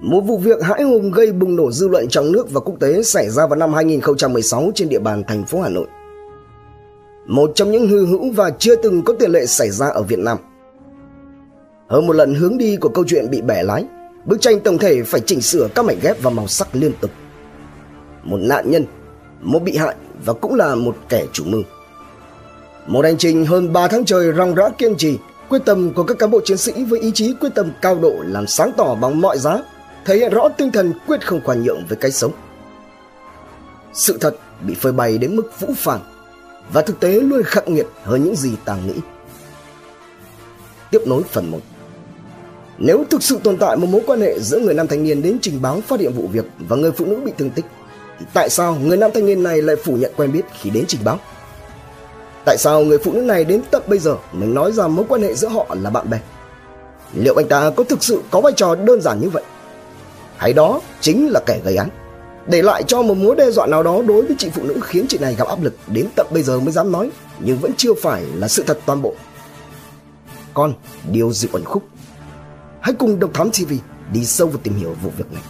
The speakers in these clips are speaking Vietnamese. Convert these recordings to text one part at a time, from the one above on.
Một vụ việc hãi hùng gây bùng nổ dư luận trong nước và quốc tế xảy ra vào năm 2016 trên địa bàn thành phố Hà Nội. Một trong những hư hữu và chưa từng có tiền lệ xảy ra ở Việt Nam. Hơn một lần hướng đi của câu chuyện bị bẻ lái, bức tranh tổng thể phải chỉnh sửa các mảnh ghép và màu sắc liên tục. Một nạn nhân, một bị hại và cũng là một kẻ chủ mưu. Một hành trình hơn 3 tháng trời rong rã kiên trì, quyết tâm của các cán bộ chiến sĩ với ý chí quyết tâm cao độ làm sáng tỏ bằng mọi giá thể hiện rõ tinh thần quyết không khoan nhượng với cái sống. Sự thật bị phơi bày đến mức vũ phàng và thực tế luôn khắc nghiệt hơn những gì ta nghĩ. Tiếp nối phần 1 Nếu thực sự tồn tại một mối quan hệ giữa người nam thanh niên đến trình báo phát hiện vụ việc và người phụ nữ bị thương tích, thì tại sao người nam thanh niên này lại phủ nhận quen biết khi đến trình báo? Tại sao người phụ nữ này đến tận bây giờ mình nói rằng mối quan hệ giữa họ là bạn bè? Liệu anh ta có thực sự có vai trò đơn giản như vậy? Hay đó chính là kẻ gây án. Để lại cho một mối đe dọa nào đó đối với chị phụ nữ khiến chị này gặp áp lực đến tận bây giờ mới dám nói, nhưng vẫn chưa phải là sự thật toàn bộ. Con, điều gì ẩn khúc. Hãy cùng độc thám tv đi sâu vào tìm hiểu vụ việc này.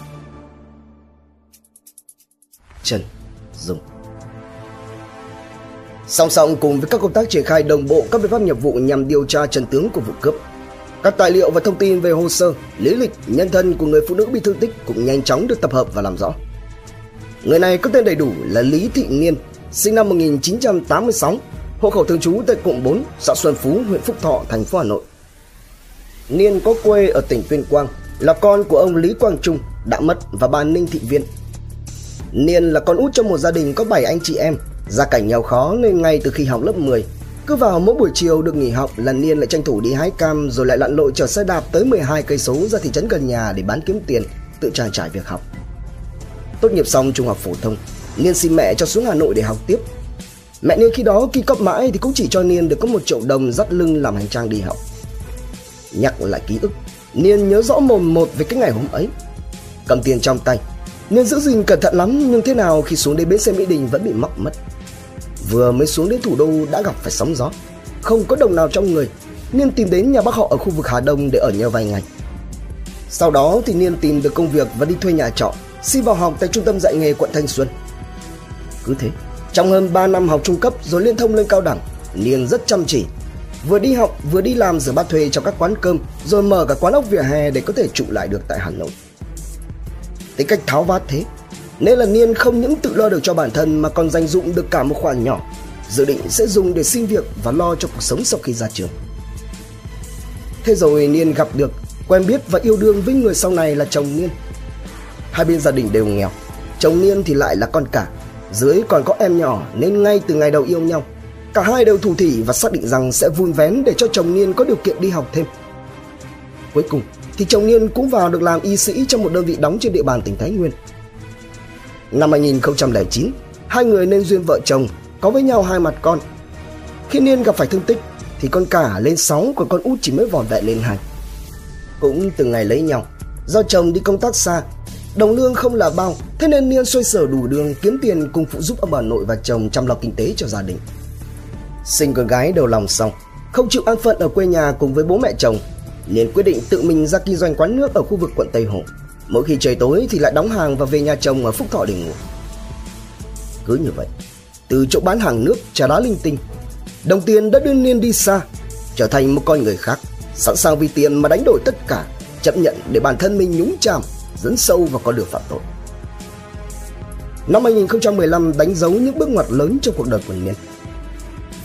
Trần dung. Song song cùng với các công tác triển khai đồng bộ các biện pháp nghiệp vụ nhằm điều tra chân tướng của vụ cướp các tài liệu và thông tin về hồ sơ, lý lịch, nhân thân của người phụ nữ bị thương tích cũng nhanh chóng được tập hợp và làm rõ. Người này có tên đầy đủ là Lý Thị Nghiên, sinh năm 1986, hộ khẩu thường trú tại cụm 4, xã Xuân Phú, huyện Phúc Thọ, thành phố Hà Nội. Niên có quê ở tỉnh Tuyên Quang, là con của ông Lý Quang Trung đã mất và bà Ninh Thị Viên. Niên là con út trong một gia đình có 7 anh chị em, gia cảnh nghèo khó nên ngay từ khi học lớp 10, cứ vào mỗi buổi chiều được nghỉ học, lần Niên lại tranh thủ đi hái cam rồi lại lặn lội chở xe đạp tới 12 cây số ra thị trấn gần nhà để bán kiếm tiền, tự trang trải việc học. Tốt nghiệp xong trung học phổ thông, Niên xin mẹ cho xuống Hà Nội để học tiếp. Mẹ Niên khi đó kỳ cấp mãi thì cũng chỉ cho Niên được có một triệu đồng dắt lưng làm hành trang đi học. Nhắc lại ký ức, Niên nhớ rõ mồm một về cái ngày hôm ấy. Cầm tiền trong tay, Niên giữ gìn cẩn thận lắm nhưng thế nào khi xuống đến bến xe Mỹ Đình vẫn bị mắc mất. Vừa mới xuống đến thủ đô đã gặp phải sóng gió. Không có đồng nào trong người, Niên tìm đến nhà bác họ ở khu vực Hà Đông để ở nhờ vài ngày. Sau đó thì Niên tìm được công việc và đi thuê nhà trọ, Xin vào học tại trung tâm dạy nghề quận Thanh Xuân. Cứ thế, Trong hơn 3 năm học trung cấp rồi liên thông lên cao đẳng, Niên rất chăm chỉ. Vừa đi học, vừa đi làm rửa bát thuê trong các quán cơm, Rồi mở cả quán ốc vỉa hè để có thể trụ lại được tại Hà Nội. Tính cách tháo vát thế nên là Niên không những tự lo được cho bản thân mà còn dành dụng được cả một khoản nhỏ dự định sẽ dùng để xin việc và lo cho cuộc sống sau khi ra trường. Thế rồi Niên gặp được, quen biết và yêu đương với người sau này là chồng Niên. Hai bên gia đình đều nghèo, chồng Niên thì lại là con cả, dưới còn có em nhỏ nên ngay từ ngày đầu yêu nhau, cả hai đều thủ thỉ và xác định rằng sẽ vun vén để cho chồng Niên có điều kiện đi học thêm. Cuối cùng thì chồng Niên cũng vào được làm y sĩ trong một đơn vị đóng trên địa bàn tỉnh Thái Nguyên. Năm 2009, hai người nên duyên vợ chồng, có với nhau hai mặt con. Khi Niên gặp phải thương tích, thì con cả lên 6 còn con út chỉ mới vòn vẹn lên 2. Cũng từ ngày lấy nhau, do chồng đi công tác xa, đồng lương không là bao, thế nên Niên xoay sở đủ đường kiếm tiền cùng phụ giúp ông bà nội và chồng chăm lo kinh tế cho gia đình. Sinh con gái đầu lòng xong, không chịu an phận ở quê nhà cùng với bố mẹ chồng, Niên quyết định tự mình ra kinh doanh quán nước ở khu vực quận Tây Hồ. Mỗi khi trời tối thì lại đóng hàng và về nhà chồng ở Phúc Thọ để ngủ. Cứ như vậy Từ chỗ bán hàng nước trà đá linh tinh Đồng tiền đã đương Niên đi xa Trở thành một con người khác Sẵn sàng vì tiền mà đánh đổi tất cả Chấp nhận để bản thân mình nhúng chàm dẫn sâu vào con đường phạm tội. Năm 2015 đánh dấu những bước ngoặt lớn trong cuộc đời của Niên.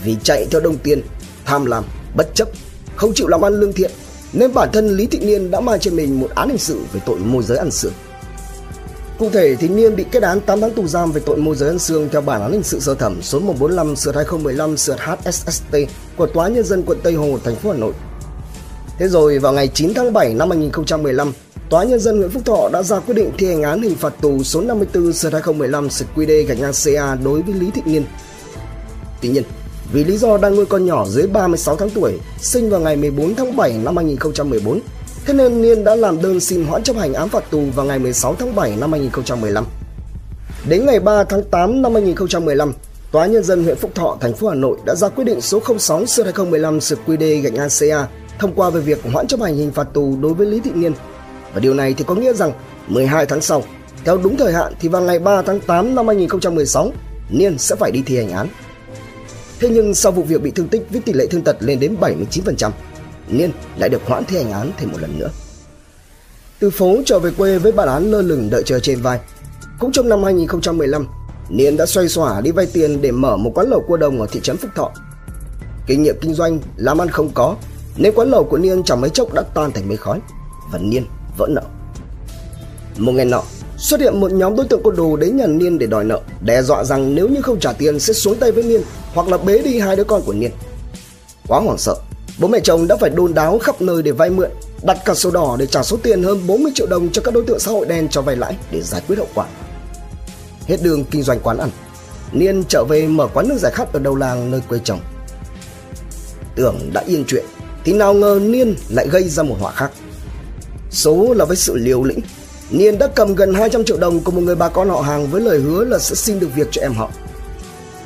Vì chạy theo đồng tiền Tham lam, bất chấp Không chịu làm ăn lương thiện nên bản thân Lý Thị Niên đã mang trên mình một án hình sự về tội môi giới ăn xương. Cụ thể thì Niên bị kết án 8 tháng tù giam về tội môi giới ăn xương theo bản án hình sự sơ thẩm số 145 sửa 2015 sửa HSST của Tòa Nhân dân quận Tây Hồ, thành phố Hà Nội. Thế rồi vào ngày 9 tháng 7 năm 2015, Tòa Nhân dân huyện Phúc Thọ đã ra quyết định thi hành án hình phạt tù số 54 sửa 2015 sửa QD gạch ngang CA đối với Lý Thị Niên. Tuy nhiên, vì lý do đang nuôi con nhỏ dưới 36 tháng tuổi, sinh vào ngày 14 tháng 7 năm 2014. Thế nên Niên đã làm đơn xin hoãn chấp hành án phạt tù vào ngày 16 tháng 7 năm 2015. Đến ngày 3 tháng 8 năm 2015, Tòa nhân dân huyện Phúc Thọ, thành phố Hà Nội đã ra quyết định số 06 sơ 2015 sượt QD gạch ngang CA thông qua về việc hoãn chấp hành hình phạt tù đối với Lý Thị Niên. Và điều này thì có nghĩa rằng 12 tháng sau, theo đúng thời hạn thì vào ngày 3 tháng 8 năm 2016, Niên sẽ phải đi thi hành án. Thế nhưng sau vụ việc bị thương tích với tỷ lệ thương tật lên đến 79%, Niên lại được hoãn thi hành án thêm một lần nữa. Từ phố trở về quê với bản án lơ lửng đợi chờ trên vai. Cũng trong năm 2015, Niên đã xoay xỏa đi vay tiền để mở một quán lẩu cua đồng ở thị trấn Phúc Thọ. Kinh nghiệm kinh doanh làm ăn không có, nên quán lẩu của Niên chẳng mấy chốc đã tan thành mây khói và Niên vỡ nợ. Một ngày nọ, xuất hiện một nhóm đối tượng côn đồ đến nhà Niên để đòi nợ, đe dọa rằng nếu như không trả tiền sẽ xuống tay với Niên hoặc là bế đi hai đứa con của Niên. Quá hoảng sợ, bố mẹ chồng đã phải đôn đáo khắp nơi để vay mượn, đặt cả sổ đỏ để trả số tiền hơn 40 triệu đồng cho các đối tượng xã hội đen cho vay lãi để giải quyết hậu quả. Hết đường kinh doanh quán ăn, Niên trở về mở quán nước giải khát ở đầu làng nơi quê chồng. Tưởng đã yên chuyện, thì nào ngờ Niên lại gây ra một họa khác. Số là với sự liều lĩnh, Niên đã cầm gần 200 triệu đồng của một người bà con họ hàng với lời hứa là sẽ xin được việc cho em họ.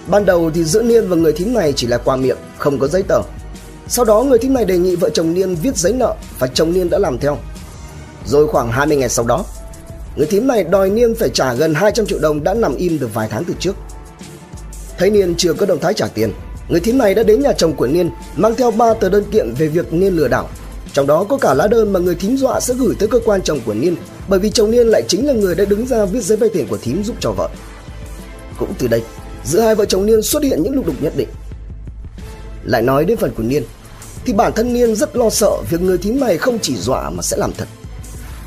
Ban đầu thì giữa Niên và người thím này chỉ là qua miệng, không có giấy tờ. Sau đó người thím này đề nghị vợ chồng Niên viết giấy nợ và chồng Niên đã làm theo. Rồi khoảng 20 ngày sau đó, người thím này đòi Niên phải trả gần 200 triệu đồng đã nằm im được vài tháng từ trước. Thấy Niên chưa có động thái trả tiền, người thím này đã đến nhà chồng của Niên mang theo ba tờ đơn kiện về việc Niên lừa đảo. Trong đó có cả lá đơn mà người thím dọa sẽ gửi tới cơ quan chồng của Niên bởi vì chồng Niên lại chính là người đã đứng ra viết giấy vay tiền của thím giúp cho vợ. Cũng từ đây, giữa hai vợ chồng Niên xuất hiện những lục đục nhất định. Lại nói đến phần của Niên, thì bản thân Niên rất lo sợ việc người thím này không chỉ dọa mà sẽ làm thật.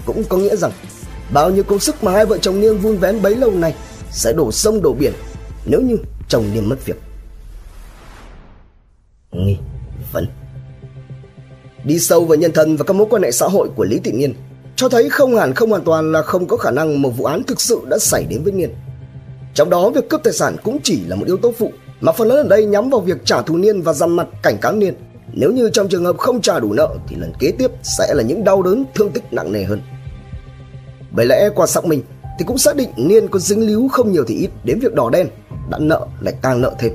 Cũng có nghĩa rằng bao nhiêu công sức mà hai vợ chồng Niên vun vén bấy lâu nay sẽ đổ sông đổ biển nếu như chồng Niên mất việc. Nghi vấn Đi sâu vào nhân thân và các mối quan hệ xã hội của Lý Thị Niên cho thấy không hẳn không hoàn toàn là không có khả năng một vụ án thực sự đã xảy đến với Niên. Trong đó việc cướp tài sản cũng chỉ là một yếu tố phụ mà phần lớn ở đây nhắm vào việc trả thù Niên và dằn mặt cảnh cáo Niên. Nếu như trong trường hợp không trả đủ nợ thì lần kế tiếp sẽ là những đau đớn thương tích nặng nề hơn. Bởi lẽ qua xác minh thì cũng xác định Niên có dính líu không nhiều thì ít đến việc đỏ đen, đã nợ lại càng nợ thêm.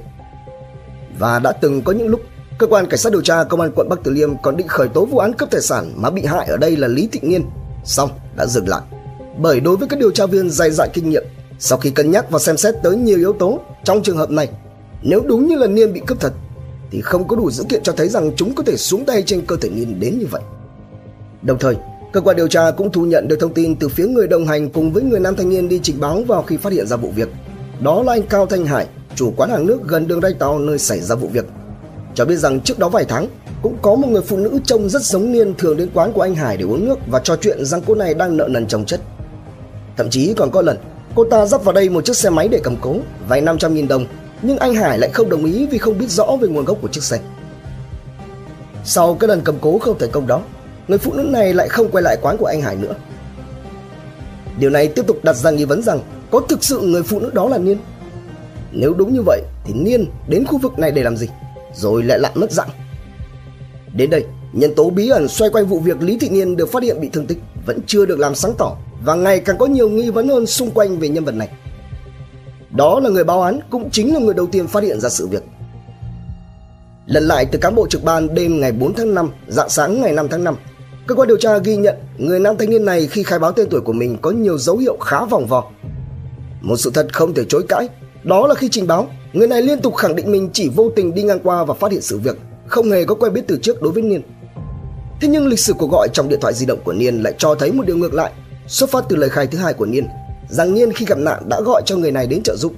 Và đã từng có những lúc cơ quan cảnh sát điều tra công an quận Bắc Từ Liêm còn định khởi tố vụ án cướp tài sản mà bị hại ở đây là Lý Thị Nghiên, xong đã dừng lại. Bởi đối với các điều tra viên dày dạn kinh nghiệm, sau khi cân nhắc và xem xét tới nhiều yếu tố trong trường hợp này, nếu đúng như là Niên bị cướp thật thì không có đủ dữ kiện cho thấy rằng chúng có thể xuống tay trên cơ thể Niên đến như vậy. Đồng thời, cơ quan điều tra cũng thu nhận được thông tin từ phía người đồng hành cùng với người nam thanh niên đi trình báo vào khi phát hiện ra vụ việc. Đó là anh Cao Thanh Hải, chủ quán hàng nước gần đường Ray Tàu nơi xảy ra vụ việc. Cho biết rằng trước đó vài tháng, cũng có một người phụ nữ trông rất giống Niên thường đến quán của anh Hải để uống nước và trò chuyện rằng cô này đang nợ nần chồng chất. Thậm chí còn có lần cô ta dắt vào đây một chiếc xe máy để cầm cố, vay 500.000 đồng, nhưng anh Hải lại không đồng ý vì không biết rõ về nguồn gốc của chiếc xe. Sau cái lần cầm cố không thành công đó, người phụ nữ này lại không quay lại quán của anh Hải nữa. Điều này tiếp tục đặt ra nghi vấn rằng có thực sự người phụ nữ đó là Niên. Nếu đúng như vậy thì Niên đến khu vực này để làm gì? Rồi lại lặn mất dạng. Đến đây, nhân tố bí ẩn xoay quanh vụ việc Lý Thị Niên được phát hiện bị thương tích vẫn chưa được làm sáng tỏ và ngày càng có nhiều nghi vấn hơn xung quanh về nhân vật này. Đó là người báo án cũng chính là người đầu tiên phát hiện ra sự việc. Lần lại từ cán bộ trực ban đêm ngày 4 tháng 5, dạng sáng ngày 5 tháng 5, cơ quan điều tra ghi nhận người nam thanh niên này khi khai báo tên tuổi của mình có nhiều dấu hiệu khá vòng vò. Một sự thật không thể chối cãi, đó là khi trình báo, người này liên tục khẳng định mình chỉ vô tình đi ngang qua và phát hiện sự việc, không hề có quen biết từ trước đối với Niên. Thế nhưng lịch sử cuộc gọi trong điện thoại di động của Niên lại cho thấy một điều ngược lại, xuất phát từ lời khai thứ hai của Niên, rằng Niên khi gặp nạn đã gọi cho người này đến trợ giúp.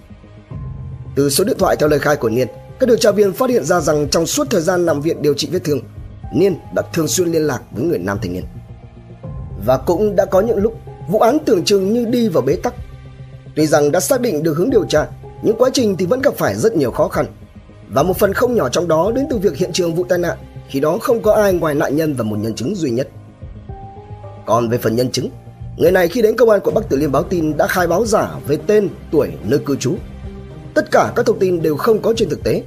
Từ số điện thoại theo lời khai của Niên, các điều tra viên phát hiện ra rằng trong suốt thời gian nằm viện điều trị vết thương, Niên đã thường xuyên liên lạc với người nam thanh niên. Và cũng đã có những lúc vụ án tưởng chừng như đi vào bế tắc. Tuy rằng đã xác định được hướng điều tra, nhưng quá trình thì vẫn gặp phải rất nhiều khó khăn. Và một phần không nhỏ trong đó đến từ việc hiện trường vụ tai nạn, khi đó không có ai ngoài nạn nhân và một nhân chứng duy nhất. Còn về phần nhân chứng, người này khi đến công an quận Bắc Từ Liêm báo tin đã khai báo giả về tên, tuổi, nơi cư trú. Tất cả các thông tin đều không có trên thực tế,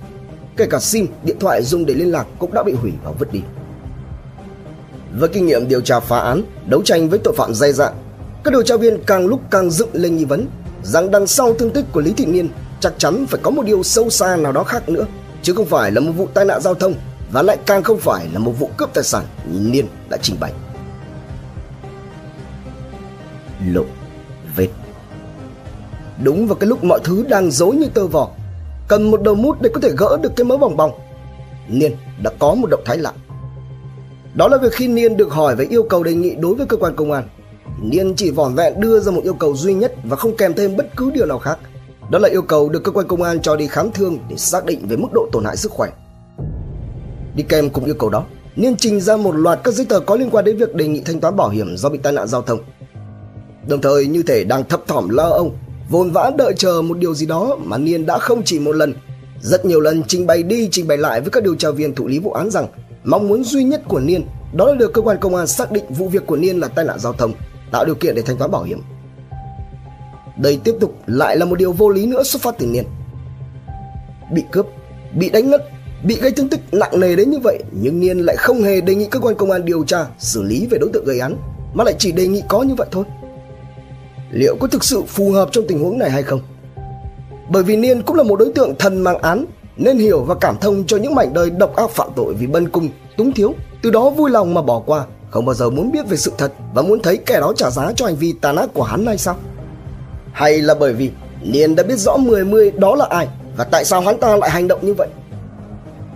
kể cả sim, điện thoại dùng để liên lạc cũng đã bị hủy và vứt đi. Với kinh nghiệm điều tra phá án, đấu tranh với tội phạm dày dạn, các điều tra viên càng lúc càng dựng lên nghi vấn rằng đằng sau thương tích của Lý Thị Niên chắc chắn phải có một điều sâu xa nào đó khác nữa, chứ không phải là một vụ tai nạn giao thông và lại càng không phải là một vụ cướp tài sản như Niên đã trình bày. lộ vết. Đúng vào cái lúc mọi thứ đang dối như tơ vò, cần một đầu mút để có thể gỡ được cái mớ bòng bòng. Niên đã có một động thái lạ. Đó là việc khi Niên được hỏi về yêu cầu đề nghị đối với cơ quan công an. Niên chỉ vỏn vẹn đưa ra một yêu cầu duy nhất và không kèm thêm bất cứ điều nào khác. Đó là yêu cầu được cơ quan công an cho đi khám thương để xác định về mức độ tổn hại sức khỏe. Đi kèm cùng yêu cầu đó, Niên trình ra một loạt các giấy tờ có liên quan đến việc đề nghị thanh toán bảo hiểm do bị tai nạn giao thông. Đồng thời như thể đang thấp thỏm lo ông, vồn vã đợi chờ một điều gì đó mà Niên đã không chỉ một lần, rất nhiều lần trình bày đi trình bày lại với các điều tra viên thụ lý vụ án rằng mong muốn duy nhất của Niên đó là được cơ quan công an xác định vụ việc của Niên là tai nạn giao thông, tạo điều kiện để thanh toán bảo hiểm. Đây tiếp tục lại là một điều vô lý nữa xuất phát từ Niên. Bị cướp, bị đánh ngất, bị gây thương tích nặng nề đến như vậy nhưng Niên lại không hề đề nghị cơ quan công an điều tra, xử lý về đối tượng gây án, mà lại chỉ đề nghị có như vậy thôi. Liệu có thực sự phù hợp trong tình huống này hay không? Bởi vì Niên cũng là một đối tượng thần mang án nên hiểu và cảm thông cho những mảnh đời độc ác phạm tội vì bân cung, túng thiếu, từ đó vui lòng mà bỏ qua, không bao giờ muốn biết về sự thật và muốn thấy kẻ đó trả giá cho hành vi tàn ác của hắn hay sao? Hay là bởi vì Niên đã biết rõ 10 mươi đó là ai và tại sao hắn ta lại hành động như vậy?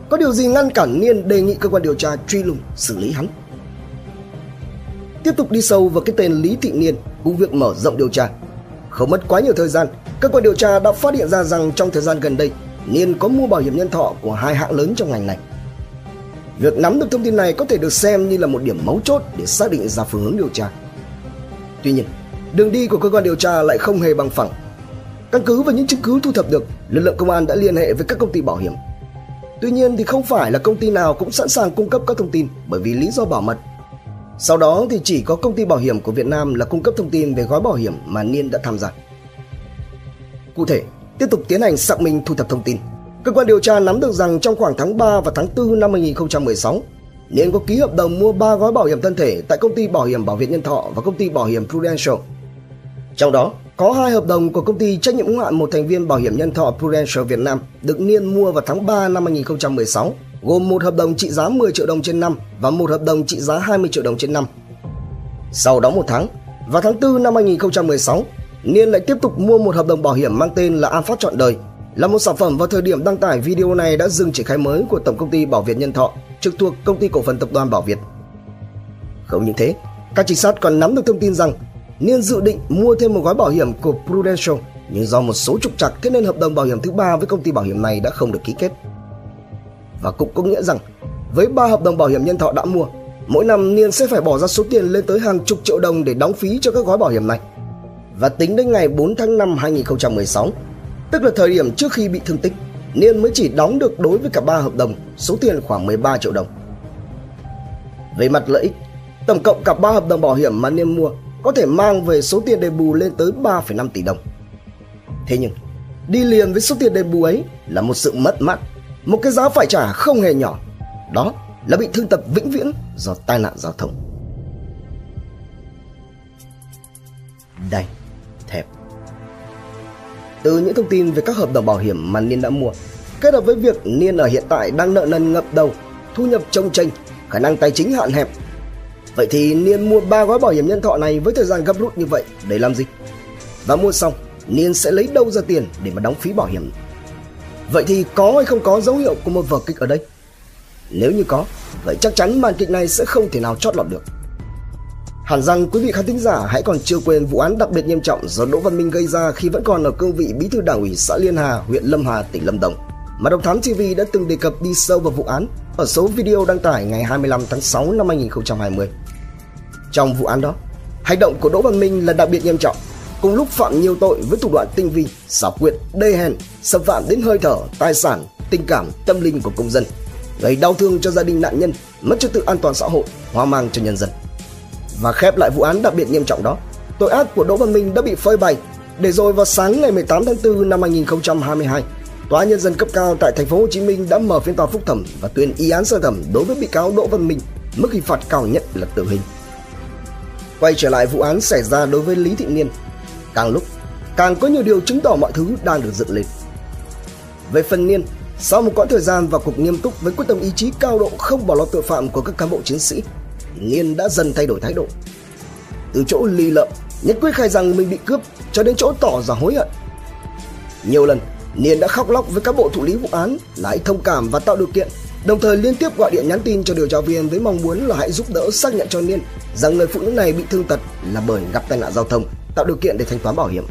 Có điều gì ngăn cản Niên đề nghị cơ quan điều tra truy lùng, xử lý hắn? Tiếp tục đi sâu vào cái tên Lý Thị Niên cùng việc mở rộng điều tra. Không mất quá nhiều thời gian, cơ quan điều tra đã phát hiện ra rằng trong thời gian gần đây, Niên có mua bảo hiểm nhân thọ của hai hãng lớn trong ngành này. Việc nắm được thông tin này có thể được xem như là một điểm mấu chốt để xác định ra phương hướng điều tra. Tuy nhiên, đường đi của cơ quan điều tra lại không hề bằng phẳng. Căn cứ vào những chứng cứ thu thập được, lực lượng công an đã liên hệ với các công ty bảo hiểm. Tuy nhiên thì không phải là công ty nào cũng sẵn sàng cung cấp các thông tin bởi vì lý do bảo mật. Sau đó thì chỉ có công ty bảo hiểm của Việt Nam là cung cấp thông tin về gói bảo hiểm mà Niên đã tham gia. Cụ thể, tiếp tục tiến hành xác minh thu thập thông tin. Cơ quan điều tra nắm được rằng trong khoảng tháng 3 và tháng 4 năm 2016, Niên có ký hợp đồng mua 3 gói bảo hiểm thân thể tại công ty bảo hiểm Bảo Việt Nhân Thọ và công ty bảo hiểm Prudential. Trong đó, có hai hợp đồng của công ty trách nhiệm hữu hạn một thành viên bảo hiểm nhân thọ Prudential Việt Nam được Niên mua vào tháng 3 năm 2016, gồm một hợp đồng trị giá 10 triệu đồng trên năm và một hợp đồng trị giá 20 triệu đồng trên năm. Sau đó một tháng, vào tháng 4 năm 2016, Niên lại tiếp tục mua một hợp đồng bảo hiểm mang tên là An Phát Trọn Đời, là một sản phẩm vào thời điểm đăng tải video này đã dừng triển khai mới của Tổng công ty Bảo Việt Nhân Thọ, trực thuộc Công ty Cổ phần Tập đoàn Bảo Việt. Không những thế, các trinh sát còn nắm được thông tin rằng Niên dự định mua thêm một gói bảo hiểm của Prudential nhưng do một số trục trặc thế nên hợp đồng bảo hiểm thứ ba với công ty bảo hiểm này đã không được ký kết. Và cũng có nghĩa rằng với ba hợp đồng bảo hiểm nhân thọ đã mua, mỗi năm Niên sẽ phải bỏ ra số tiền lên tới hàng chục triệu đồng để đóng phí cho các gói bảo hiểm này. Và tính đến ngày 4 tháng 5 2016, tức là thời điểm trước khi bị thương tích, Niên mới chỉ đóng được đối với cả ba hợp đồng số tiền khoảng 13 triệu đồng. Về mặt lợi ích, tổng cộng cả ba hợp đồng bảo hiểm mà Niên mua có thể mang về số tiền đền bù lên tới 3,5 tỷ đồng. Thế nhưng, đi liền với số tiền đền bù ấy là một sự mất mát, một cái giá phải trả không hề nhỏ. Đó là bị thương tật vĩnh viễn do tai nạn giao thông. Đây. Từ những thông tin về các hợp đồng bảo hiểm mà Niên đã mua, kết hợp với việc Niên ở hiện tại đang nợ nần ngập đầu, thu nhập trông tranh, khả năng tài chính hạn hẹp Vậy thì Niên mua ba gói bảo hiểm nhân thọ này với thời gian gấp rút như vậy để làm gì? Và mua xong, Niên sẽ lấy đâu ra tiền để mà đóng phí bảo hiểm? Vậy thì có hay không có dấu hiệu của một vở kịch ở đây? Nếu như có, vậy chắc chắn màn kịch này sẽ không thể nào chót lọt được. Hẳn rằng quý vị khán thính giả hãy còn chưa quên vụ án đặc biệt nghiêm trọng do Đỗ Văn Minh gây ra khi vẫn còn ở cương vị bí thư đảng ủy xã Liên Hà, huyện Lâm Hà, tỉnh Lâm Đồng. Mà Độc Thám TV đã từng đề cập đi sâu vào vụ án ở số video đăng tải ngày 25 tháng 6 năm 2020. Trong vụ án đó, hành động của Đỗ Văn Minh là đặc biệt nghiêm trọng, cùng lúc phạm nhiều tội với thủ đoạn tinh vi, xảo quyệt, đê hèn, xâm phạm đến hơi thở, tài sản, tình cảm, tâm linh của công dân, gây đau thương cho gia đình nạn nhân, mất trật tự an toàn xã hội, hoang mang cho nhân dân. Và khép lại vụ án đặc biệt nghiêm trọng đó, tội ác của Đỗ Văn Minh đã bị phơi bày, để rồi vào sáng ngày 18 tháng 4 năm 2022, Tòa nhân dân cấp cao tại thành phố Hồ Chí Minh đã mở phiên tòa phúc thẩm và tuyên y án sơ thẩm đối với bị cáo Đỗ Văn Minh, mức hình phạt cao nhất là tử hình. Quay trở lại vụ án xảy ra đối với Lý Thị Niên, càng lúc càng có nhiều điều chứng tỏ mọi thứ đang được dựng lên. Về phần Niên, sau một quãng thời gian vào cuộc nghiêm túc với quyết tâm ý chí cao độ không bỏ lọt tội phạm của các cán bộ chiến sĩ, Niên đã dần thay đổi thái độ. Từ chỗ ly lợm, nhất quyết khai rằng mình bị cướp cho đến chỗ tỏ ra hối hận. Nhiều lần, Niên đã khóc lóc với các bộ thụ lý vụ án lại thông cảm và tạo điều kiện, đồng thời liên tiếp gọi điện nhắn tin cho điều tra viên với mong muốn là hãy giúp đỡ xác nhận cho Niên rằng người phụ nữ này bị thương tật là bởi gặp tai nạn giao thông, tạo điều kiện để thanh toán bảo hiểm.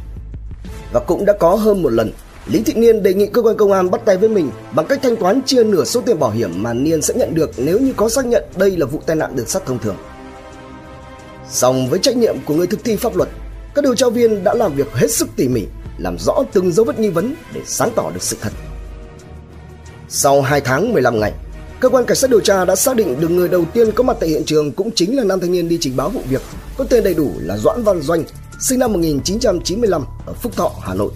Và cũng đã có hơn một lần, Lý Thị Niên đề nghị cơ quan công an bắt tay với mình bằng cách thanh toán chia nửa số tiền bảo hiểm mà Niên sẽ nhận được nếu như có xác nhận đây là vụ tai nạn đường sắt thông thường. Song với trách nhiệm của người thực thi pháp luật, các điều tra viên đã làm việc hết sức tỉ mỉ, làm rõ từng dấu vết nghi vấn để sáng tỏ được sự thật. Sau 2 tháng 15 ngày, cơ quan cảnh sát điều tra đã xác định được người đầu tiên có mặt tại hiện trường cũng chính là nam thanh niên đi trình báo vụ việc, có tên đầy đủ là Doãn Văn Doanh, sinh năm 1995 ở Phúc Thọ, Hà Nội.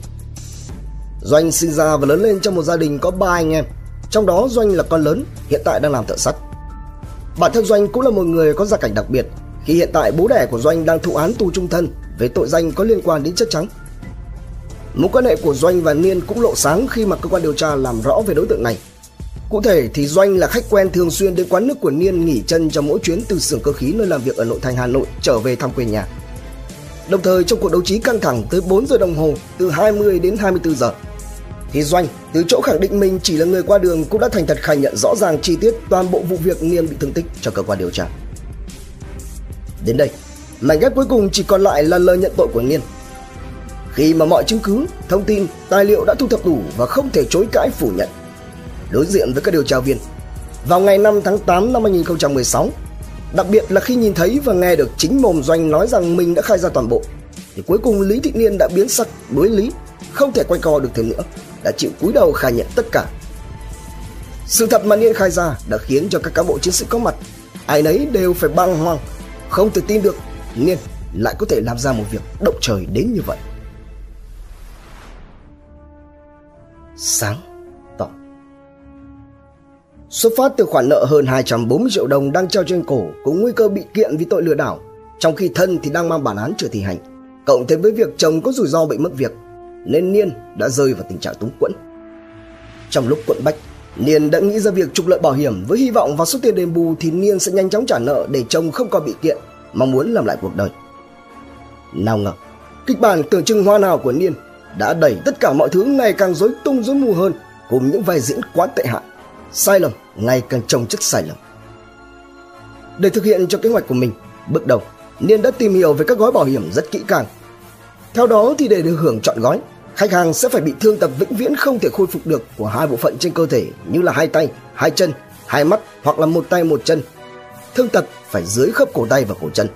Doanh sinh ra và lớn lên trong một gia đình có ba anh em, trong đó Doanh là con lớn, hiện tại đang làm thợ sắt. Bản thân Doanh cũng là một người có gia cảnh đặc biệt, khi hiện tại bố đẻ của Doanh đang thụ án tù trung thân về tội danh có liên quan đến chất trắng. Mối quan hệ của Doanh và Niên cũng lộ sáng khi mà cơ quan điều tra làm rõ về đối tượng này. Cụ thể thì Doanh là khách quen thường xuyên đến quán nước của Niên nghỉ chân trong mỗi chuyến từ xưởng cơ khí nơi làm việc ở nội thành Hà Nội trở về thăm quê nhà. Đồng thời trong cuộc đấu trí căng thẳng tới 4 giờ đồng hồ từ 20 đến 24 giờ thì Doanh từ chỗ khẳng định mình chỉ là người qua đường cũng đã thành thật khai nhận rõ ràng chi tiết toàn bộ vụ việc Niên bị thương tích cho cơ quan điều tra. Đến đây, mảnh ghép cuối cùng chỉ còn lại là lời nhận tội của Niên. Khi mà mọi chứng cứ, thông tin, tài liệu đã thu thập đủ và không thể chối cãi phủ nhận. Đối diện với các điều tra viên, vào ngày 5 tháng 8 năm 2016, đặc biệt là khi nhìn thấy và nghe được chính mồm Doanh nói rằng mình đã khai ra toàn bộ, thì cuối cùng Lý Thị Niên đã biến sắc, đối lý, không thể quay co được thêm nữa, đã chịu cúi đầu khai nhận tất cả. Sự thật mà Niên khai ra đã khiến cho các cán bộ chiến sĩ có mặt, ai nấy đều phải băng hoang không thể tin được Niên lại có thể làm ra một việc động trời đến như vậy. Sáng tỏ. Xuất phát từ khoản nợ hơn 240 triệu đồng đang treo trên cổ Cũng nguy cơ bị kiện vì tội lừa đảo Trong khi thân thì đang mang bản án chưa thi hành. Cộng thêm với việc chồng có rủi ro bị mất việc nên Niên đã rơi vào tình trạng túng quẫn Trong lúc quận bách Niên đã nghĩ ra việc trục lợi bảo hiểm với hy vọng vào số tiền đền bù thì Niên sẽ nhanh chóng trả nợ để chồng không còn bị kiện, mong muốn làm lại cuộc đời. Nào ngờ, kịch bản tưởng chừng hoa nào của Niên đã đẩy tất cả mọi thứ ngày càng rối tung rối mù hơn cùng những vai diễn quá tệ hại. Sai lầm ngày càng chồng chất sai lầm. Để thực hiện cho kế hoạch của mình, bước đầu, Niên đã tìm hiểu về các gói bảo hiểm rất kỹ càng. Theo đó thì để được hưởng chọn gói, khách hàng sẽ phải bị thương tật vĩnh viễn không thể khôi phục được của hai bộ phận trên cơ thể như là hai tay, hai chân, hai mắt hoặc là một tay một chân. Thương tật phải dưới khớp cổ tay và cổ chân.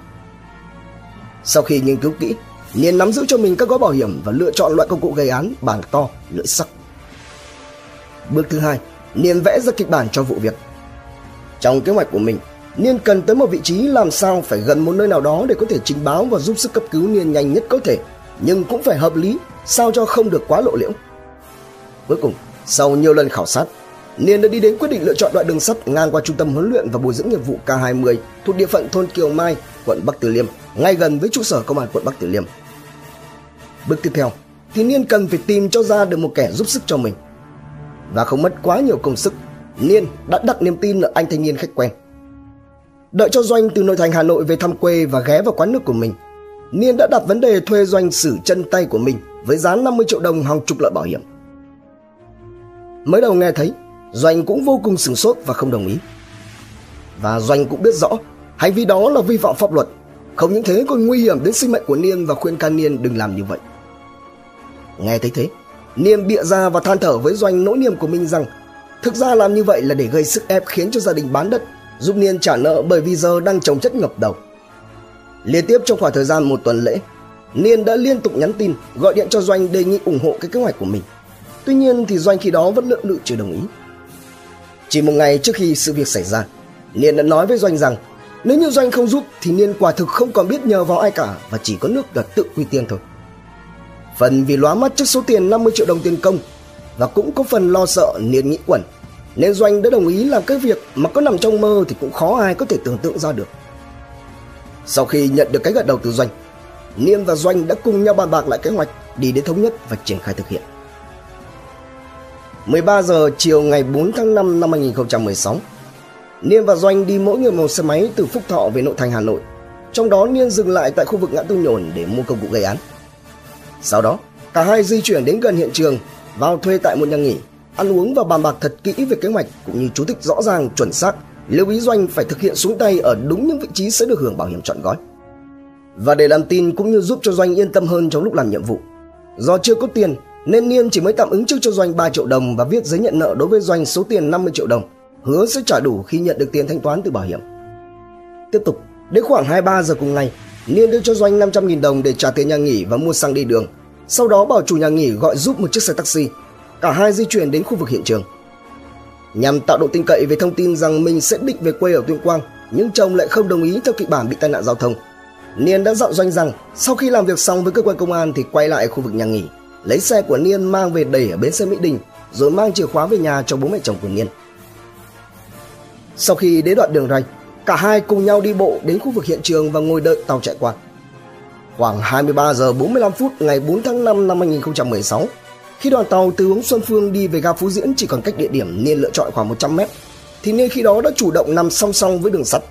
Sau khi nghiên cứu kỹ, Niên nắm giữ cho mình các gói bảo hiểm và lựa chọn loại công cụ gây án bàn to, lưỡi sắc. Bước thứ hai, Niên vẽ ra kịch bản cho vụ việc. Trong kế hoạch của mình, Niên cần tới một vị trí làm sao phải gần một nơi nào đó để có thể trình báo và giúp sức cấp cứu Niên nhanh nhất có thể, nhưng cũng phải hợp lý sao cho không được quá lộ liễu. Cuối cùng, sau nhiều lần khảo sát, Niên đã đi đến quyết định lựa chọn đoạn đường sắt ngang qua trung tâm huấn luyện và bồi dưỡng nghiệp vụ K20 thuộc địa phận thôn Kiều Mai, quận Bắc Từ Liêm, ngay gần với trụ sở công an quận Bắc Từ Liêm. Bước tiếp theo, thì Niên cần phải tìm cho ra được một kẻ giúp sức cho mình. Và không mất quá nhiều công sức, Niên đã đặt niềm tin ở anh thanh niên khách quen. Đợi cho Doanh từ nội thành Hà Nội về thăm quê và ghé vào quán nước của mình, Niên đã đặt vấn đề thuê Doanh xử chân tay của mình với giá 50 triệu đồng hàng chục lợi bảo hiểm. Mới đầu nghe thấy, Doanh cũng vô cùng sửng sốt và không đồng ý. Và Doanh cũng biết rõ hành vi đó là vi phạm pháp luật, không những thế còn nguy hiểm đến sinh mệnh của Niên và khuyên can Niên đừng làm như vậy. Nghe thấy thế, Niên bịa ra và than thở với Doanh nỗi niềm của mình rằng thực ra làm như vậy là để gây sức ép khiến cho gia đình bán đất, giúp Niên trả nợ bởi vì giờ đang trồng chất ngập đầu. Liên tiếp trong khoảng thời gian một tuần lễ, Niên đã liên tục nhắn tin, gọi điện cho Doanh đề nghị ủng hộ cái kế hoạch của mình. Tuy nhiên thì Doanh khi đó vẫn lượng lự chưa đồng ý. Chỉ một ngày trước khi sự việc xảy ra, Niên đã nói với Doanh rằng nếu như Doanh không giúp thì Niên quả thực không còn biết nhờ vào ai cả và chỉ có nước đặt tự quy tiên thôi. Phần vì lóa mắt trước số tiền 50 triệu đồng tiền công và cũng có phần lo sợ Niên nghĩ quẩn nên Doanh đã đồng ý làm cái việc mà có nằm trong mơ thì cũng khó ai có thể tưởng tượng ra được. Sau khi nhận được cái gật đầu từ Doanh, Niêm và Doanh đã cùng nhau bàn bạc lại kế hoạch đi đến thống nhất và triển khai thực hiện. 13 giờ chiều ngày 4 tháng 5 năm 2016, Niêm và Doanh đi mỗi người một xe máy từ Phúc Thọ về nội thành Hà Nội. trong đó Niêm dừng lại tại khu vực ngã tư nhổn để mua công cụ gây án. Sau đó, cả hai di chuyển đến gần hiện trường, vào thuê tại một nhà nghỉ, ăn uống và bàn bạc thật kỹ về kế hoạch cũng như chú thích rõ ràng chuẩn xác lưu ý doanh phải thực hiện xuống tay ở đúng những vị trí sẽ được hưởng bảo hiểm trọn gói. Và để làm tin cũng như giúp cho doanh yên tâm hơn trong lúc làm nhiệm vụ. Do chưa có tiền nên Niên chỉ mới tạm ứng trước cho doanh 3 triệu đồng và viết giấy nhận nợ đối với doanh số tiền 50 triệu đồng, hứa sẽ trả đủ khi nhận được tiền thanh toán từ bảo hiểm. Tiếp tục, đến khoảng 23 giờ cùng ngày, Niên đưa cho doanh 500.000 đồng để trả tiền nhà nghỉ và mua xăng đi đường. Sau đó bảo chủ nhà nghỉ gọi giúp một chiếc xe taxi. Cả hai di chuyển đến khu vực hiện trường. Nhằm tạo độ tin cậy về thông tin rằng mình sẽ định về quê ở Tuyên Quang, nhưng chồng lại không đồng ý theo kịch bản bị tai nạn giao thông. Niên đã dặn doanh rằng sau khi làm việc xong với cơ quan công an thì quay lại khu vực nhà nghỉ, lấy xe của Niên mang về đẩy ở bến xe Mỹ Đình, rồi mang chìa khóa về nhà cho bố mẹ chồng của Niên. Sau khi đến đoạn đường ray, cả hai cùng nhau đi bộ đến khu vực hiện trường và ngồi đợi tàu chạy qua. Khoảng 23 giờ 45 phút ngày 4 tháng 5 năm 2016, khi đoàn tàu từ hướng Xuân Phương đi về ga Phú Diễn chỉ còn cách địa điểm Niên lựa chọn khoảng 100 mét, thì Niên khi đó đã chủ động nằm song song với đường sắt,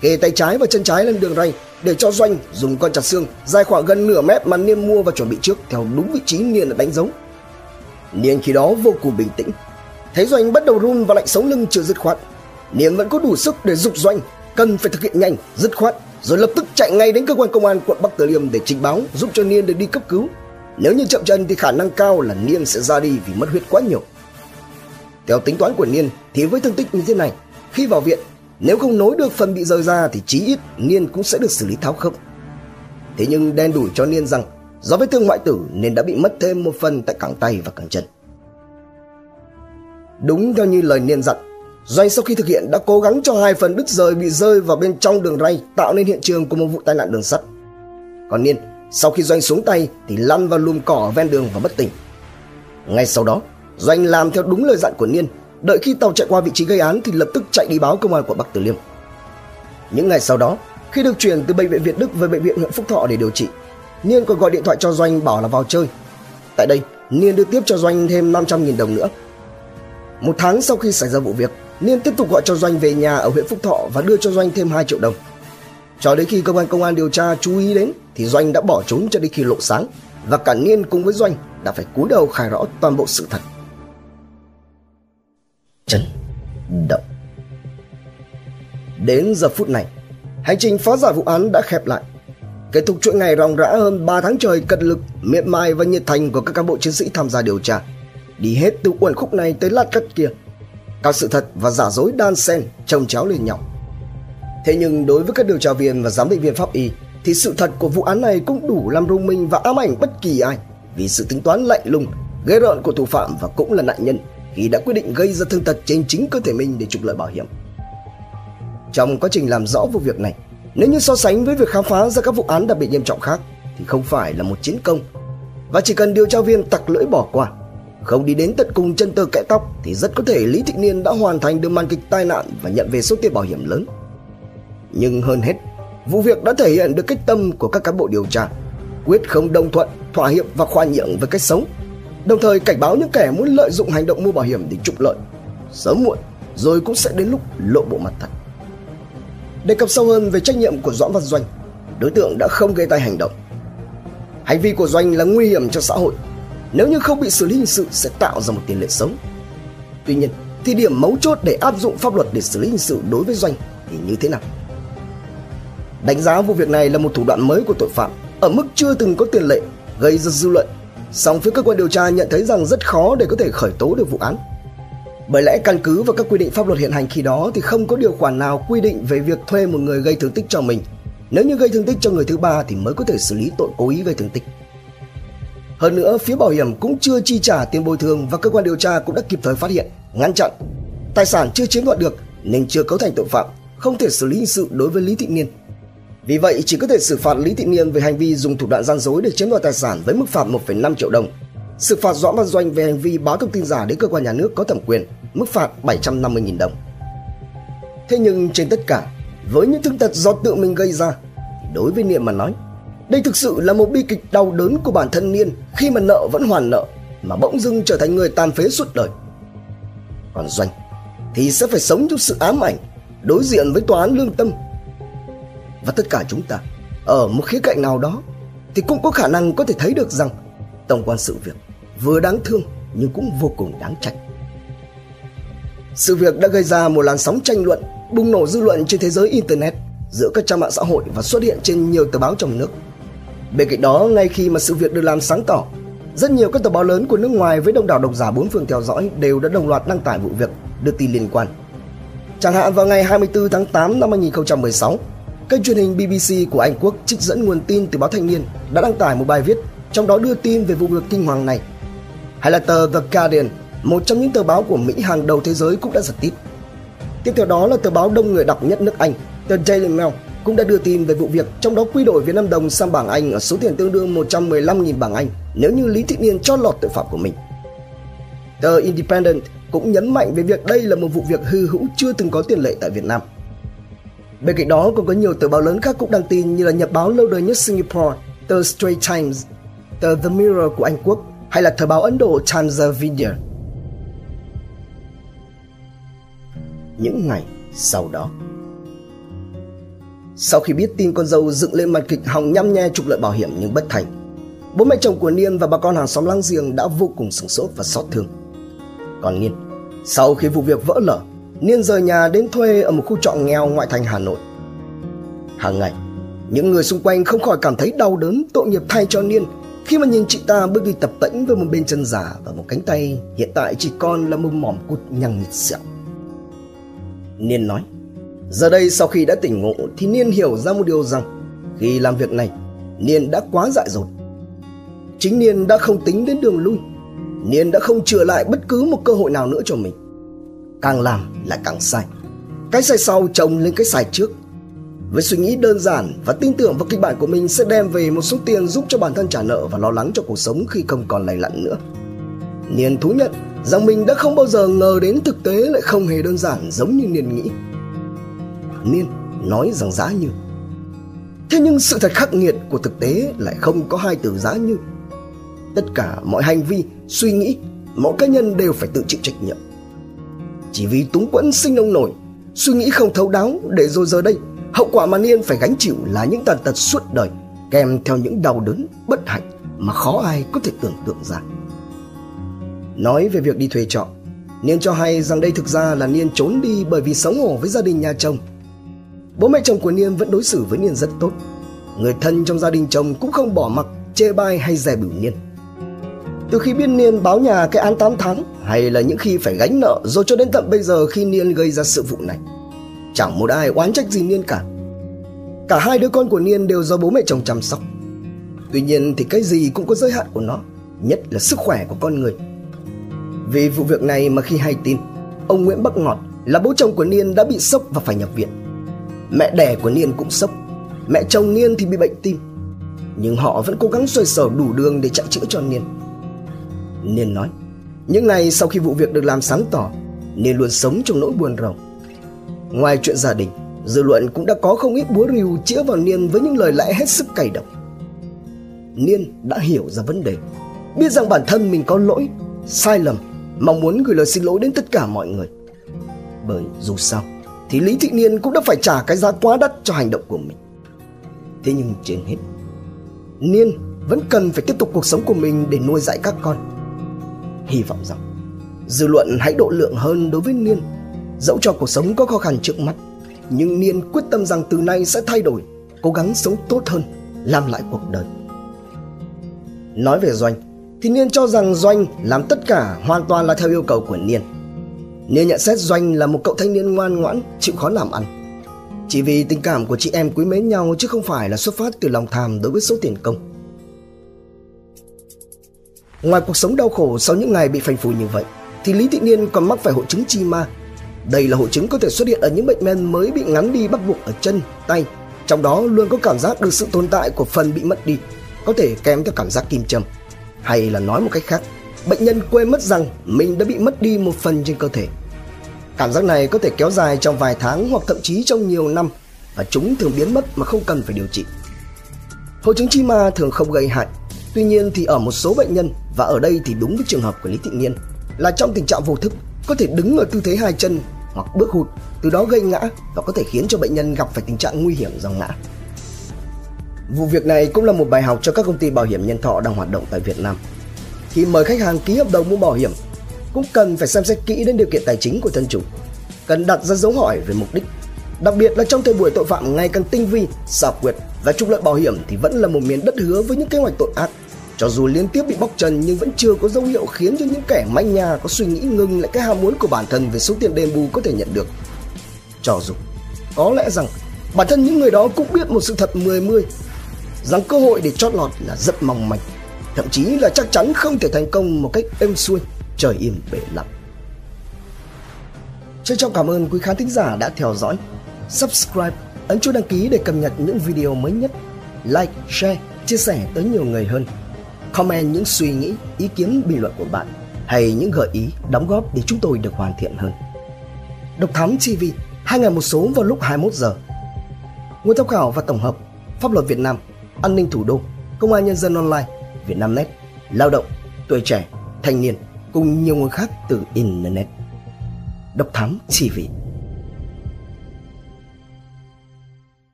kề tay trái và chân trái lên đường ray để cho Doanh dùng con chặt xương dài khoảng gần nửa mét mà Niên mua và chuẩn bị trước theo đúng vị trí Niên đã đánh dấu. Niên khi đó vô cùng bình tĩnh, thấy Doanh bắt đầu run và lạnh sống lưng chưa dứt khoát. Niên vẫn có đủ sức để dục Doanh cần phải thực hiện nhanh, dứt khoát rồi lập tức chạy ngay đến cơ quan công an quận Bắc Từ Liêm để trình báo giúp cho Niên được đi cấp cứu nếu như chậm chân thì khả năng cao là Niên sẽ ra đi vì mất huyết quá nhiều. Theo tính toán của Niên thì với thương tích như thế này, khi vào viện, nếu không nối được phần bị rời ra thì chí ít Niên cũng sẽ được xử lý tháo khớp. Thế nhưng đen đủi cho Niên rằng do vết thương ngoại tử nên đã bị mất thêm một phần tại cẳng tay và cẳng chân. Đúng theo như lời Niên dặn, Doanh sau khi thực hiện đã cố gắng cho hai phần đứt rời bị rơi vào bên trong đường ray tạo nên hiện trường của một vụ tai nạn đường sắt. Còn Niên sau khi Doanh xuống tay thì lăn vào lùm cỏ ven đường và bất tỉnh. Ngay sau đó, Doanh làm theo đúng lời dặn của Niên, đợi khi tàu chạy qua vị trí gây án thì lập tức chạy đi báo công an quận Bắc Từ Liêm. Những ngày sau đó, khi được chuyển từ bệnh viện Việt Đức về bệnh viện huyện Phúc Thọ để điều trị, Niên còn gọi điện thoại cho Doanh bảo là vào chơi. Tại đây, Niên đưa tiếp cho Doanh thêm 500.000 đồng nữa. Một tháng sau khi xảy ra vụ việc, Niên tiếp tục gọi cho Doanh về nhà ở huyện Phúc Thọ và đưa cho Doanh thêm 2 triệu đồng. Cho đến khi cơ quan công an điều tra chú ý đến thì Doanh đã bỏ trốn cho đến khi lộ sáng và cả Niên cùng với Doanh đã phải cúi đầu khai rõ toàn bộ sự thật. Chấn động Đến giờ phút này, hành trình phá giải vụ án đã khép lại. Kết thúc chuỗi ngày ròng rã hơn 3 tháng trời cật lực, miệt mài và nhiệt thành của các cán bộ chiến sĩ tham gia điều tra. Đi hết từ uẩn khúc này tới lát cắt kia. Các sự thật và giả dối đan xen chồng chéo lên nhau Thế nhưng đối với các điều tra viên và giám định viên pháp y thì sự thật của vụ án này cũng đủ làm rung minh và ám ảnh bất kỳ ai vì sự tính toán lạnh lùng, ghê rợn của thủ phạm và cũng là nạn nhân khi đã quyết định gây ra thương tật trên chính cơ thể mình để trục lợi bảo hiểm. Trong quá trình làm rõ vụ việc này, nếu như so sánh với việc khám phá ra các vụ án đặc biệt nghiêm trọng khác thì không phải là một chiến công và chỉ cần điều tra viên tặc lưỡi bỏ qua không đi đến tận cùng chân tơ kẽ tóc thì rất có thể Lý Thị Niên đã hoàn thành được màn kịch tai nạn và nhận về số tiền bảo hiểm lớn. Nhưng hơn hết, vụ việc đã thể hiện được cách tâm của các cán bộ điều tra, quyết không đồng thuận, thỏa hiệp và khoa nhượng với cách sống, đồng thời cảnh báo những kẻ muốn lợi dụng hành động mua bảo hiểm để trục lợi. Sớm muộn, rồi cũng sẽ đến lúc lộ bộ mặt thật. Đề cập sâu hơn về trách nhiệm của Doãn Văn Doanh, đối tượng đã không gây tai hành động. Hành vi của Doanh là nguy hiểm cho xã hội, nếu như không bị xử lý hình sự sẽ tạo ra một tiền lệ sống. Tuy nhiên, thì điểm mấu chốt để áp dụng pháp luật để xử lý hình sự đối với Doanh thì như thế nào? Đánh giá vụ việc này là một thủ đoạn mới của tội phạm, ở mức chưa từng có tiền lệ, gây ra dư luận. Song phía cơ quan điều tra nhận thấy rằng rất khó để có thể khởi tố được vụ án. Bởi lẽ căn cứ vào các quy định pháp luật hiện hành khi đó thì không có điều khoản nào quy định về việc thuê một người gây thương tích cho mình. Nếu như gây thương tích cho người thứ ba thì mới có thể xử lý tội cố ý gây thương tích. Hơn nữa, phía bảo hiểm cũng chưa chi trả tiền bồi thường và cơ quan điều tra cũng đã kịp thời phát hiện, ngăn chặn. Tài sản chưa chiếm đoạt được nên chưa cấu thành tội phạm, không thể xử lý hình sự đối với Lý Thị Niên. Vì vậy chỉ có thể xử phạt Lý Thị Niên về hành vi dùng thủ đoạn gian dối để chiếm đoạt tài sản với mức phạt 1,5 triệu đồng. Xử phạt Doãn Văn Doanh về hành vi báo thông tin giả đến cơ quan nhà nước có thẩm quyền, mức phạt 750.000 đồng. Thế nhưng trên tất cả, với những thương tật do tự mình gây ra, đối với Niệm mà nói, đây thực sự là một bi kịch đau đớn của bản thân Niên khi mà nợ vẫn hoàn nợ mà bỗng dưng trở thành người tàn phế suốt đời. Còn Doanh thì sẽ phải sống trong sự ám ảnh, đối diện với tòa án lương tâm và tất cả chúng ta ở một khía cạnh nào đó thì cũng có khả năng có thể thấy được rằng tổng quan sự việc vừa đáng thương nhưng cũng vô cùng đáng trách. Sự việc đã gây ra một làn sóng tranh luận, bùng nổ dư luận trên thế giới internet giữa các trang mạng xã hội và xuất hiện trên nhiều tờ báo trong nước. Bên cạnh đó, ngay khi mà sự việc được làm sáng tỏ, rất nhiều các tờ báo lớn của nước ngoài với đông đảo độc giả bốn phương theo dõi đều đã đồng loạt đăng tải vụ việc, đưa tin liên quan. Chẳng hạn vào ngày 24 tháng 8 năm 2016, kênh truyền hình BBC của Anh Quốc trích dẫn nguồn tin từ báo Thanh niên đã đăng tải một bài viết trong đó đưa tin về vụ việc kinh hoàng này. Hay là tờ The Guardian, một trong những tờ báo của Mỹ hàng đầu thế giới cũng đã giật tít. Tiếp theo đó là tờ báo đông người đọc nhất nước Anh, tờ Daily Mail cũng đã đưa tin về vụ việc, trong đó quy đổi Việt Nam đồng sang bảng Anh ở số tiền tương đương 115.000 bảng Anh nếu như Lý Thị Niên cho lọt tội phạm của mình. Tờ Independent cũng nhấn mạnh về việc đây là một vụ việc hư hữu chưa từng có tiền lệ tại Việt Nam. Bên cạnh đó còn có nhiều tờ báo lớn khác cũng đăng tin như là Nhật báo lâu đời nhất Singapore, tờ Straits Times, tờ The Mirror của Anh Quốc hay là thời báo Ấn Độ Times of India. Những ngày sau đó Sau khi biết tin con dâu dựng lên màn kịch hòng nhăm nhe trục lợi bảo hiểm nhưng bất thành Bố mẹ chồng của Niên và bà con hàng xóm láng giềng đã vô cùng sửng sốt và xót thương Còn Niên, sau khi vụ việc vỡ lở Niên rời nhà đến thuê ở một khu trọ nghèo ngoại thành Hà Nội Hàng ngày, những người xung quanh không khỏi cảm thấy đau đớn tội nghiệp thay cho Niên khi mà nhìn chị ta bước đi tập tễnh với một bên chân giả và một cánh tay hiện tại chỉ còn là một mỏm cụt nhằng nhịt sẹo. Niên nói, giờ đây sau khi đã tỉnh ngộ thì Niên hiểu ra một điều rằng khi làm việc này, Niên đã quá dại dột. Chính Niên đã không tính đến đường lui, Niên đã không chừa lại bất cứ một cơ hội nào nữa cho mình. Càng làm lại càng sai. Cái sai sau chồng lên cái sai trước với suy nghĩ đơn giản và tin tưởng vào kịch bản của mình sẽ đem về một số tiền giúp cho bản thân trả nợ và lo lắng cho cuộc sống khi không còn lành lặn nữa. Niên thú nhận rằng mình đã không bao giờ ngờ đến thực tế lại không hề đơn giản giống như Niên nghĩ. Niên nói rằng giá như. Thế nhưng sự thật khắc nghiệt của thực tế lại không có hai từ giá như. Tất cả mọi hành vi, suy nghĩ, mỗi cá nhân đều phải tự chịu trách nhiệm. Chỉ vì túng quẫn sinh nông nổi, suy nghĩ không thấu đáo để rồi giờ đây Hậu quả mà Niên phải gánh chịu là những tàn tật suốt đời kèm theo những đau đớn, bất hạnh mà khó ai có thể tưởng tượng ra. Nói về việc đi thuê trọ, Niên cho hay rằng đây thực ra là Niên trốn đi bởi vì xấu hổ với gia đình nhà chồng. Bố mẹ chồng của Niên vẫn đối xử với Niên rất tốt. Người thân trong gia đình chồng cũng không bỏ mặc, chê bai hay dè bỉu Niên. Từ khi biết Niên báo nhà cái án 8 tháng, hay là những khi phải gánh nợ, rồi cho đến tận bây giờ khi Niên gây ra sự vụ này – Chẳng một ai oán trách gì Niên cả. Cả hai đứa con của Niên đều do bố mẹ chồng chăm sóc. Tuy nhiên thì cái gì cũng có giới hạn của nó, Nhất là sức khỏe của con người. Vì vụ việc này mà khi hay tin, Ông Nguyễn Bắc Ngọt là bố chồng của Niên đã bị sốc và phải nhập viện. Mẹ đẻ của Niên cũng sốc. Mẹ chồng Niên thì bị bệnh tim. Nhưng họ vẫn cố gắng xoay sở đủ đường để chạy chữa cho Niên. Niên nói Những ngày sau khi vụ việc được làm sáng tỏ Niên luôn sống trong nỗi buồn rầu Ngoài chuyện gia đình, dư luận cũng đã có không ít búa rìu chĩa vào Niên với những lời lẽ hết sức cay độc. Niên đã hiểu ra vấn đề, biết rằng bản thân mình có lỗi, sai lầm, mong muốn gửi lời xin lỗi đến tất cả mọi người. Bởi dù sao, thì Lý Thị Niên cũng đã phải trả cái giá quá đắt cho hành động của mình. Thế nhưng trên hết, Niên vẫn cần phải tiếp tục cuộc sống của mình để nuôi dạy các con. Hy vọng rằng dư luận hãy độ lượng hơn đối với Niên, Dẫu cho cuộc sống có khó khăn trước mắt, Nhưng Niên quyết tâm rằng từ nay sẽ thay đổi, Cố gắng sống tốt hơn, Làm lại cuộc đời. Nói về Doanh, Thì Niên cho rằng Doanh làm tất cả hoàn toàn là theo yêu cầu của Niên. Niên nhận xét Doanh là một cậu thanh niên ngoan ngoãn, Chịu khó làm ăn. Chỉ vì tình cảm của chị em quý mến nhau Chứ không phải là xuất phát từ lòng tham đối với số tiền công. Ngoài cuộc sống đau khổ sau những ngày bị phanh phui như vậy Thì Lý Thị Niên còn mắc phải hội chứng chi ma đây là hội chứng có thể xuất hiện ở những bệnh nhân mới bị ngắn đi bắt buộc ở chân, tay. Trong đó luôn có cảm giác được sự tồn tại của phần bị mất đi, có thể kèm theo cảm giác kim châm. Hay là nói một cách khác, bệnh nhân quên mất rằng mình đã bị mất đi một phần trên cơ thể. Cảm giác này có thể kéo dài trong vài tháng hoặc thậm chí trong nhiều năm và chúng thường biến mất mà không cần phải điều trị. Hội chứng chi ma thường không gây hại, tuy nhiên thì ở một số bệnh nhân và ở đây thì đúng với trường hợp của Lý Thị Niên là trong tình trạng vô thức có thể đứng ở tư thế hai chân hoặc bước hụt, từ đó gây ngã và có thể khiến cho bệnh nhân gặp phải tình trạng nguy hiểm do ngã. Vụ việc này cũng là một bài học cho các công ty bảo hiểm nhân thọ đang hoạt động tại Việt Nam. Khi mời khách hàng ký hợp đồng mua bảo hiểm, cũng cần phải xem xét kỹ đến điều kiện tài chính của thân chủ, cần đặt ra dấu hỏi về mục đích. Đặc biệt là trong thời buổi tội phạm ngày càng tinh vi, xảo quyệt và trục lợi bảo hiểm thì vẫn là một miền đất hứa với những kế hoạch tội ác. Cho dù liên tiếp bị bóc trần nhưng vẫn chưa có dấu hiệu khiến cho những kẻ manh nhà có suy nghĩ ngừng lại cái ham muốn của bản thân về số tiền đền bù có thể nhận được. Cho dù có lẽ rằng bản thân những người đó cũng biết một sự thật mười mươi rằng cơ hội để chót lọt là rất mong manh, thậm chí là chắc chắn không thể thành công một cách êm xuôi, trời im bể lặng. Trân trọng cảm ơn quý khán thính giả đã theo dõi. Subscribe, ấn chuông đăng ký để cập nhật những video mới nhất. Like, share, chia sẻ tới nhiều người hơn. Comment những suy nghĩ, ý kiến bình luận của bạn hay những gợi ý, đóng góp để chúng tôi được hoàn thiện hơn. Độc Thám TV, hai ngày một số vào lúc 21 giờ. Nguồn tham khảo và tổng hợp Pháp luật Việt Nam, An ninh thủ đô, Công an Nhân dân Online, Việt Nam Net, Lao động, Tuổi trẻ, Thanh niên cùng nhiều nguồn khác từ Internet. Độc Thám TV